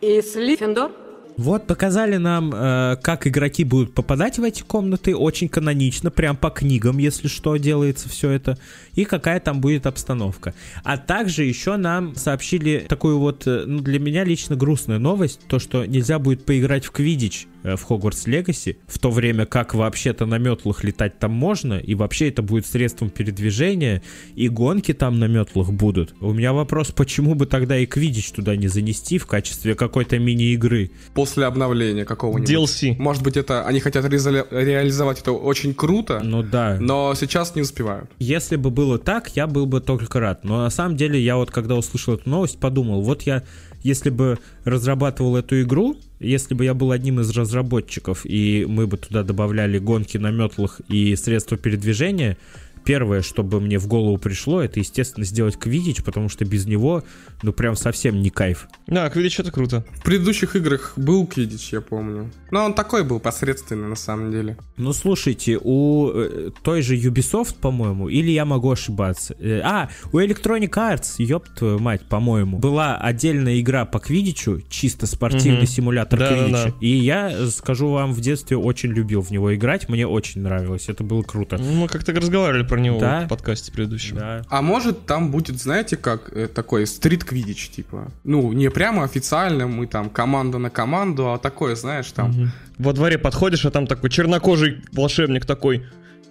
и Слиффиндор. Вот показали нам, э, как игроки будут попадать в эти комнаты, очень канонично, прям по книгам, если что, делается все это, и какая там будет обстановка. А также еще нам сообщили такую вот, э, ну, для меня лично грустную новость, то, что нельзя будет поиграть в Квидич в Хогвартс Легаси, в то время как вообще-то на метлах летать там можно, и вообще это будет средством передвижения, и гонки там на метлах будут. У меня вопрос, почему бы тогда и Квидич туда не занести в качестве какой-то мини-игры? После обновления какого-нибудь. DLC. Может быть, это они хотят ре- реализовать это очень круто, ну да. но сейчас не успевают. Если бы было так, я был бы только рад. Но на самом деле я вот когда услышал эту новость, подумал, вот я если бы разрабатывал эту игру, если бы я был одним из разработчиков, и мы бы туда добавляли гонки на метлах и средства передвижения, первое, что бы мне в голову пришло, это, естественно, сделать квидич, потому что без него, ну, прям совсем не кайф. Да, Квидич это круто. В предыдущих играх был Квидич, я помню. Но он такой был посредственный на самом деле. Ну, слушайте, у э, той же Ubisoft, по-моему, или я могу ошибаться. Э, а, у Electronic Arts, ёб твою мать, по-моему, была отдельная игра по квидичу, чисто спортивный Мгм. симулятор Да-да-да. квидича. И я, э, скажу вам, в детстве очень любил в него играть, мне очень нравилось, это было круто. Ну, Мы как-то разговаривали про него Да. в подкасте предыдущем. Да. А может там будет, знаете, как э, такой стрит квидич, типа. Ну, не прямо официально, мы там команда на команду, а такое, знаешь, там. Во дворе подходишь, а там такой чернокожий волшебник такой.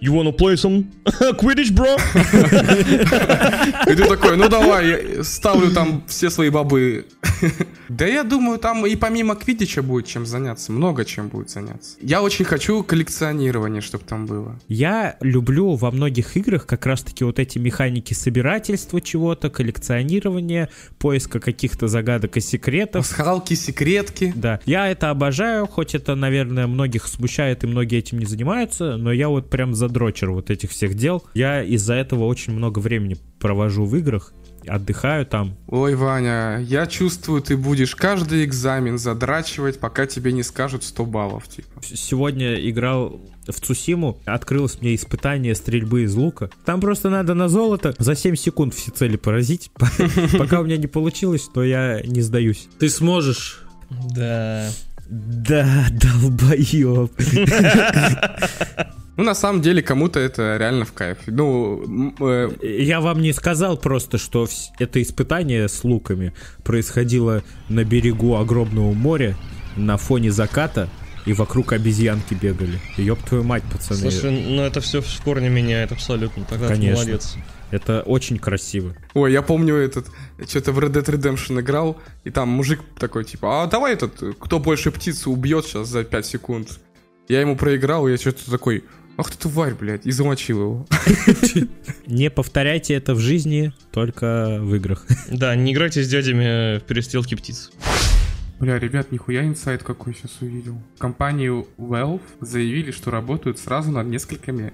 You wanna play some (laughs) Quidditch, bro? (laughs) И ты такой, ну давай, я ставлю там все свои бобы. (laughs) Да я думаю, там и помимо квидича будет чем заняться, много чем будет заняться. Я очень хочу коллекционирование, чтобы там было. Я люблю во многих играх как раз-таки вот эти механики собирательства чего-то, коллекционирования, поиска каких-то загадок и секретов. Пасхалки, секретки. Да, я это обожаю, хоть это, наверное, многих смущает и многие этим не занимаются, но я вот прям задрочер вот этих всех дел. Я из-за этого очень много времени провожу в играх, отдыхаю там. Ой, Ваня, я чувствую, ты будешь каждый экзамен задрачивать, пока тебе не скажут 100 баллов, типа. Сегодня играл в Цусиму, открылось мне испытание стрельбы из лука. Там просто надо на золото за 7 секунд все цели поразить. (laughs) Пока у меня не получилось, то я не сдаюсь. Ты сможешь. Да. Да, долбоеб. Ну, на самом деле, кому-то это реально в кайф. Ну, э, Я вам не сказал просто, что это испытание с луками происходило на берегу огромного моря, на фоне заката, и вокруг обезьянки бегали. Ёб твою мать, пацаны. Слушай, ну это все в корне меняет абсолютно. Тогда ты Конечно. молодец. Это очень красиво. Ой, я помню этот, что-то в Red Dead Redemption играл, и там мужик такой, типа, а давай этот, кто больше птицу убьет сейчас за 5 секунд. Я ему проиграл, и я что-то такой, ах ты тварь, блядь, и замочил его. (laughs) Не повторяйте это в жизни, только в играх. (laughs) Да, не играйте с дядями в перестрелки птиц. Бля, ребят, нихуя инсайт какой сейчас увидел. В компании Valve заявили, что работают сразу над несколькими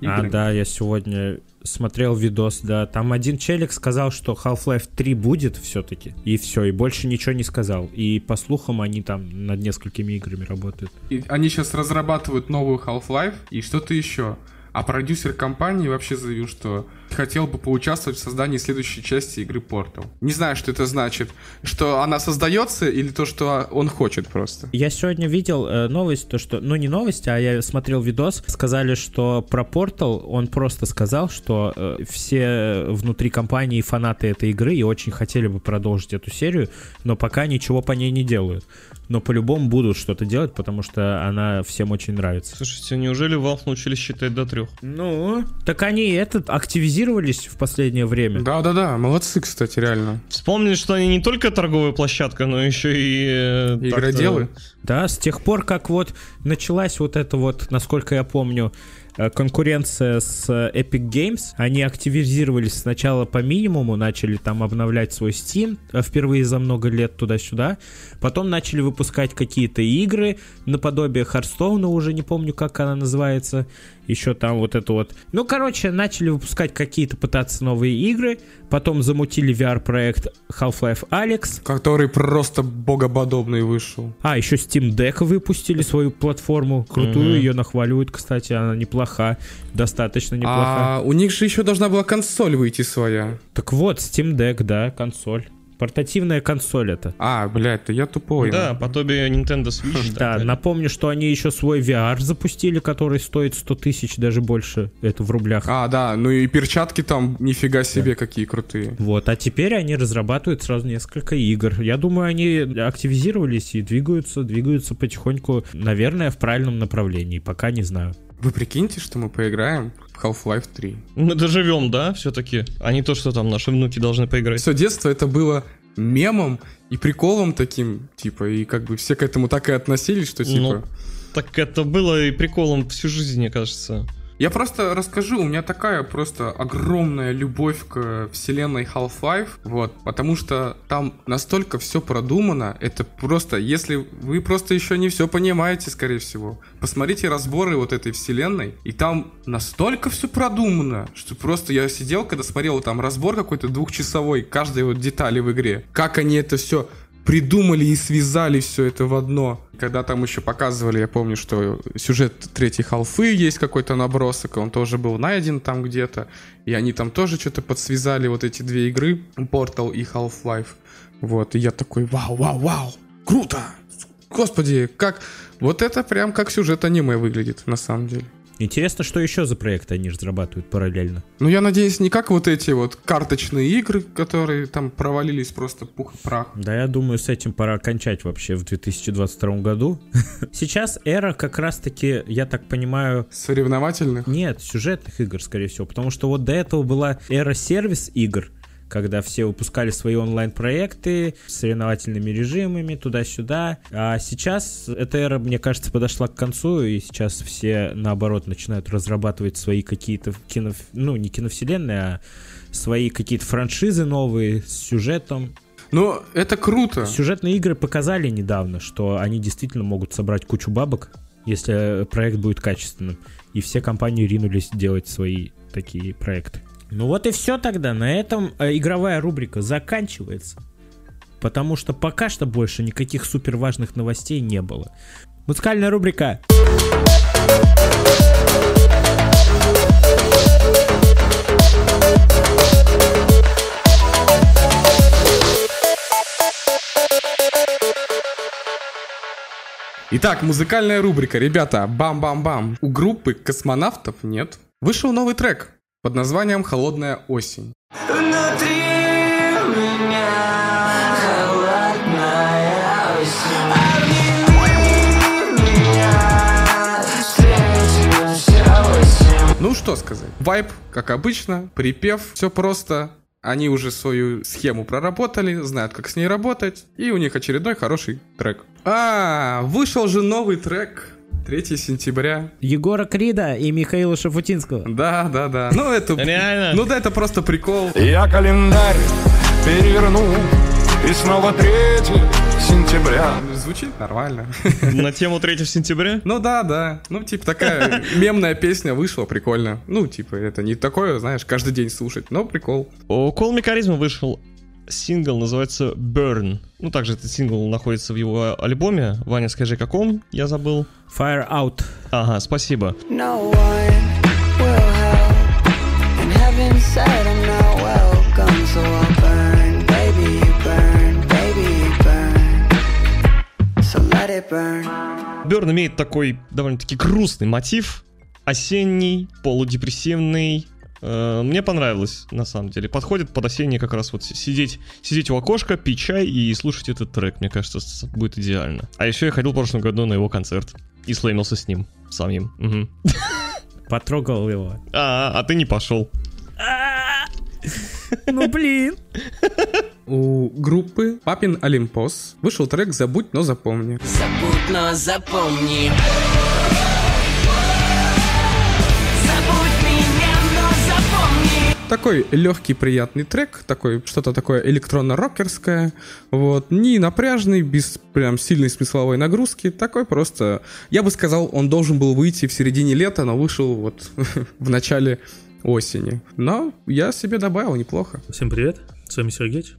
А, играми. да, я сегодня смотрел видос, да. Там один челик сказал, что Half-Life 3 будет все-таки. И все, и больше ничего не сказал. И по слухам они там над несколькими играми работают. И они сейчас разрабатывают новую Half-Life и что-то еще. А продюсер компании вообще заявил, что хотел бы поучаствовать в создании следующей части игры Portal. Не знаю, что это значит. Что она создается или то, что он хочет просто. Я сегодня видел э, новость, то что, ну не новость, а я смотрел видос, сказали, что про Portal он просто сказал, что э, все внутри компании фанаты этой игры и очень хотели бы продолжить эту серию, но пока ничего по ней не делают. Но по-любому будут что-то делать, потому что она всем очень нравится. Слушайте, неужели Valve научились считать до трех? Ну, так они этот активизировались в последнее время. Да-да-да, молодцы, кстати, реально. Вспомнили, что они не только торговая площадка, но еще и... э, Игроделы. Да, с тех пор, как вот началась вот эта вот, насколько я помню, э, конкуренция с э, Epic Games, они активизировались сначала по минимуму, начали там обновлять свой Steam э, впервые за много лет туда-сюда, потом начали выпускать какие-то игры наподобие Харстоуна, уже не помню, как она называется, еще там вот это вот. Ну, короче, начали выпускать какие-то пытаться новые игры, потом замутили VR-проект Half-Life Alex, Который просто богоподобный вышел. а, еще Steam Deck выпустили свою платформу. Крутую, ее нахваливают, кстати, она неплоха. Достаточно неплоха. А у них же еще должна была консоль выйти своя. Так вот, Steam Deck, да, консоль. Портативная консоль это. А, блядь, да я тупой. Да, подобие Nintendo Switch. Да, напомню, что они еще свой VR запустили, который стоит 100 тысяч, даже больше. Это в рублях. А, да, ну и перчатки там нифига себе какие крутые. Вот, а теперь они разрабатывают сразу несколько игр. Я думаю, они активизировались и двигаются, двигаются потихоньку, наверное, в правильном направлении. Пока не знаю. Вы прикиньте, что мы поиграем в Half-Life 3. Мы доживем, да, все-таки? А не то, что там наши внуки должны поиграть. Все детство это было мемом и приколом таким, типа, и как бы все к этому так и относились, что типа... Ну, Так это было и приколом всю жизнь, мне кажется. Я просто расскажу, у меня такая просто огромная любовь к вселенной Half-Life, вот, потому что там настолько все продумано, это просто, если вы просто еще не все понимаете, скорее всего, посмотрите разборы вот этой вселенной, и там настолько все продумано, что просто я сидел, когда смотрел там разбор какой-то двухчасовой, каждой вот детали в игре, как они это все придумали и связали все это в одно. Когда там еще показывали, я помню, что сюжет третьей халфы есть какой-то набросок, он тоже был найден там где-то, и они там тоже что-то подсвязали вот эти две игры, Portal и Half-Life. Вот, и я такой, вау, вау, вау, круто! Господи, как... Вот это прям как сюжет аниме выглядит, на самом деле. Интересно, что еще за проекты они разрабатывают параллельно. Ну, я надеюсь, не как вот эти вот карточные игры, которые там провалились просто пух и прах. Да, я думаю, с этим пора кончать вообще в 2022 году. (laughs) Сейчас эра как раз-таки, я так понимаю... Соревновательных? Нет, сюжетных игр, скорее всего. Потому что вот до этого была эра сервис игр, когда все выпускали свои онлайн-проекты с соревновательными режимами туда-сюда. А сейчас эта эра, мне кажется, подошла к концу, и сейчас все, наоборот, начинают разрабатывать свои какие-то кино... Ну, не киновселенные, а свои какие-то франшизы новые с сюжетом. Ну, это круто. Сюжетные игры показали недавно, что они действительно могут собрать кучу бабок, если проект будет качественным. И все компании ринулись делать свои такие проекты. Ну вот и все тогда. На этом э, игровая рубрика заканчивается. Потому что пока что больше никаких супер важных новостей не было. Музыкальная рубрика. Итак, музыкальная рубрика. Ребята, бам-бам-бам. У группы космонавтов нет. Вышел новый трек под названием «Холодная осень». Ну что сказать. Вайп, как обычно, припев, все просто. Они уже свою схему проработали, знают, как с ней работать, и у них очередной хороший трек. А, вышел же новый трек 3 сентября. Егора Крида и Михаила Шафутинского. Да, да, да. Ну это... Реально? Ну да, это просто прикол. Я календарь переверну И снова 3 сентября Звучит нормально. На тему 3 сентября? Ну да, да. Ну, типа, такая мемная песня вышла, прикольно. Ну, типа, это не такое, знаешь, каждый день слушать, но прикол. У Call Me Charisma вышел сингл, называется Burn. Ну, также этот сингл находится в его альбоме. Ваня, скажи, каком? Я забыл. Fire Out. Ага, спасибо. No one will help. And heaven said I'm not welcome, so I'll burn, baby, you burn, baby, you burn. So let it burn. Burn имеет такой довольно-таки грустный мотив. Осенний, полудепрессивный. Э, Мне понравилось, на самом деле. Подходит под осенний как раз вот сидеть, сидеть у окошка, пить чай и слушать этот трек. Мне кажется, будет идеально. А еще я ходил в прошлом году на его концерт. И слеймился с ним. Самим. (laughs) Потрогал его. А, а ты не пошел. Ну блин. (laughs) У группы Папин Олимпос вышел трек «Забудь, но запомни». Забудь, но запомни. Такой легкий, приятный трек, такой что-то такое электронно-рокерское, вот, не напряжный, без прям сильной смысловой нагрузки, такой просто, я бы сказал, он должен был выйти в середине лета, но вышел вот (laughs) в начале осени. Но я себе добавил неплохо. Всем привет, с вами Сергей.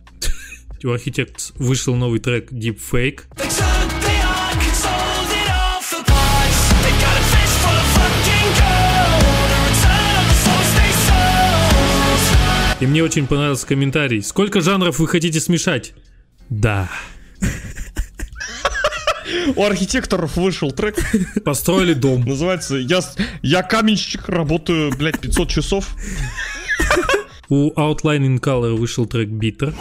У Architects (laughs) вышел новый трек Deep Fake. И мне очень понравился комментарий. Сколько жанров вы хотите смешать? Да. У архитекторов вышел трек. Построили дом. Называется «Я, я каменщик, работаю, блядь, 500 часов». У Outline in Color вышел трек Bitter.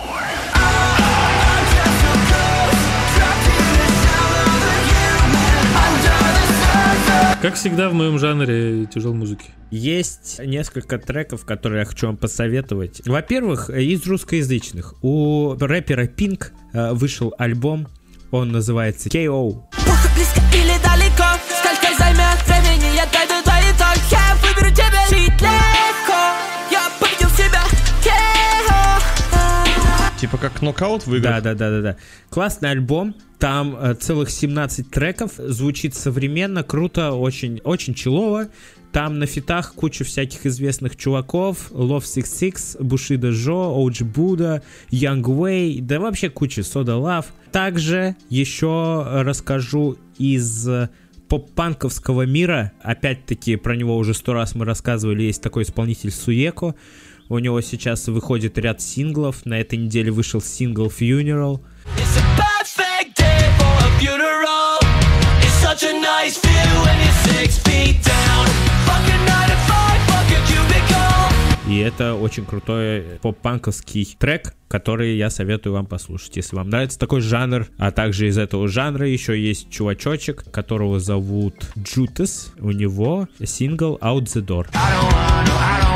Как всегда в моем жанре тяжелой музыки. Есть несколько треков, которые я хочу вам посоветовать. Во-первых, из русскоязычных. У рэпера Pink э, вышел альбом. Он называется KO. Как нокаут в играх. Да, да, да, да, да. Классный альбом. Там э, целых 17 треков. Звучит современно, круто, очень, очень челово. Там на фитах куча всяких известных чуваков. Love 66, Бушида Жо, Оуджи Буда, Young Way, да вообще куча Soda Love. Также еще расскажу из поп-панковского мира. Опять-таки про него уже сто раз мы рассказывали. Есть такой исполнитель Суеко. У него сейчас выходит ряд синглов. На этой неделе вышел сингл Funeral. Nice five. И это очень крутой поп-панковский трек, который я советую вам послушать, если вам нравится такой жанр. А также из этого жанра еще есть чувачочек, которого зовут Джутас. У него сингл Out the Door. I don't want no, I don't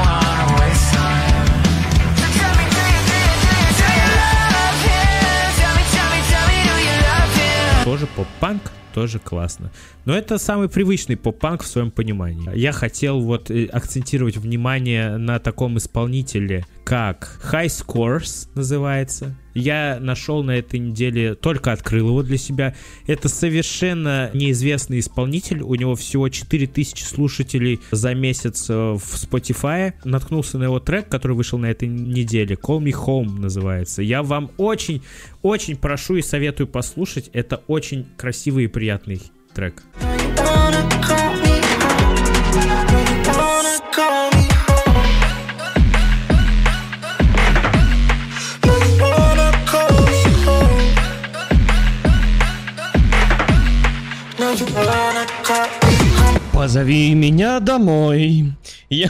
Тоже поп-панк, тоже классно. Но это самый привычный поп-панк в своем понимании. Я хотел вот э, акцентировать внимание на таком исполнителе, как High Scores называется. Я нашел на этой неделе, только открыл его для себя. Это совершенно неизвестный исполнитель. У него всего 4000 слушателей за месяц э, в Spotify. Наткнулся на его трек, который вышел на этой неделе. Call Me Home называется. Я вам очень, очень прошу и советую послушать. Это очень красивый и приятный трек. Wanna Позови меня домой. Я-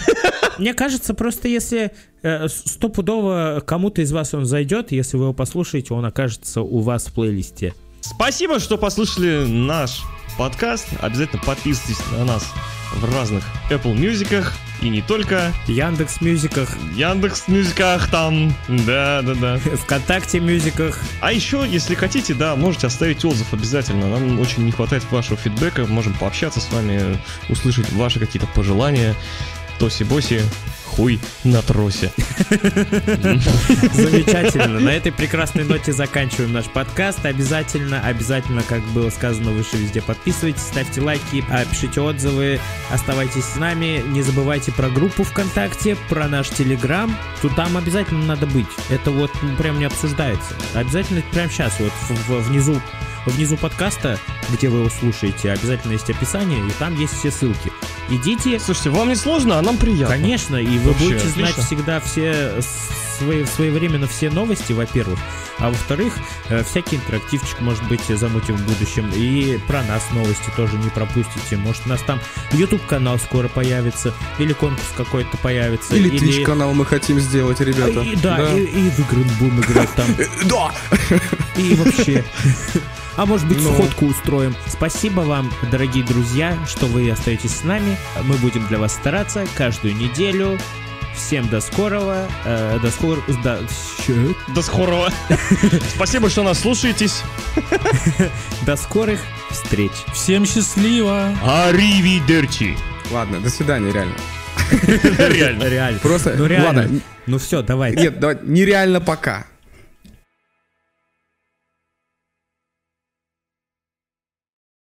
Мне кажется, просто если э, стопудово кому-то из вас он зайдет, если вы его послушаете, он окажется у вас в плейлисте. Спасибо, что послушали наш подкаст. Обязательно подписывайтесь на нас в разных Apple Мюзиках и не только. Яндекс Мюзиках, Яндекс Мюзиках там. Да, да, да. ВКонтакте Мюзиках. А еще, если хотите, да, можете оставить отзыв обязательно. Нам очень не хватает вашего фидбэка. Можем пообщаться с вами, услышать ваши какие-то пожелания. Тоси-боси, хуй на тросе. Замечательно. На этой прекрасной ноте заканчиваем наш подкаст. Обязательно, обязательно, как было сказано выше, везде подписывайтесь, ставьте лайки, пишите отзывы, оставайтесь с нами. Не забывайте про группу ВКонтакте, про наш Телеграм. Тут там обязательно надо быть. Это вот прям не обсуждается. Обязательно прямо сейчас, вот внизу Внизу подкаста, где вы его слушаете, обязательно есть описание, и там есть все ссылки. Идите, Слушайте, вам не сложно, а нам приятно. Конечно, и вы Вообще, будете знать отлично. всегда все свои, своевременно все новости, во-первых, а во-вторых, э, всякий интерактивчик, может быть, замутим в будущем, и про нас новости тоже не пропустите. Может, у нас там YouTube-канал скоро появится, или конкурс какой-то появится, Или Twitch канал мы хотим сделать, ребята. И- да, И, и в игры будем играть там. (laughs) Да! И вообще. (laughs) А может быть, Ну. сходку устроим. Спасибо вам, дорогие друзья, что вы остаетесь с нами. Мы будем для вас стараться каждую неделю. Всем до скорого. э, до скорого. Чё? До скорого. (laughs) Спасибо, что нас слушаетесь. (laughs) до скорых встреч. Всем счастливо! Аривидерчи. Ладно, до свидания, реально. (laughs) Реально. Реально. Просто, Ну реально. ладно, Ну все, давайте. нет, давай, нереально пока.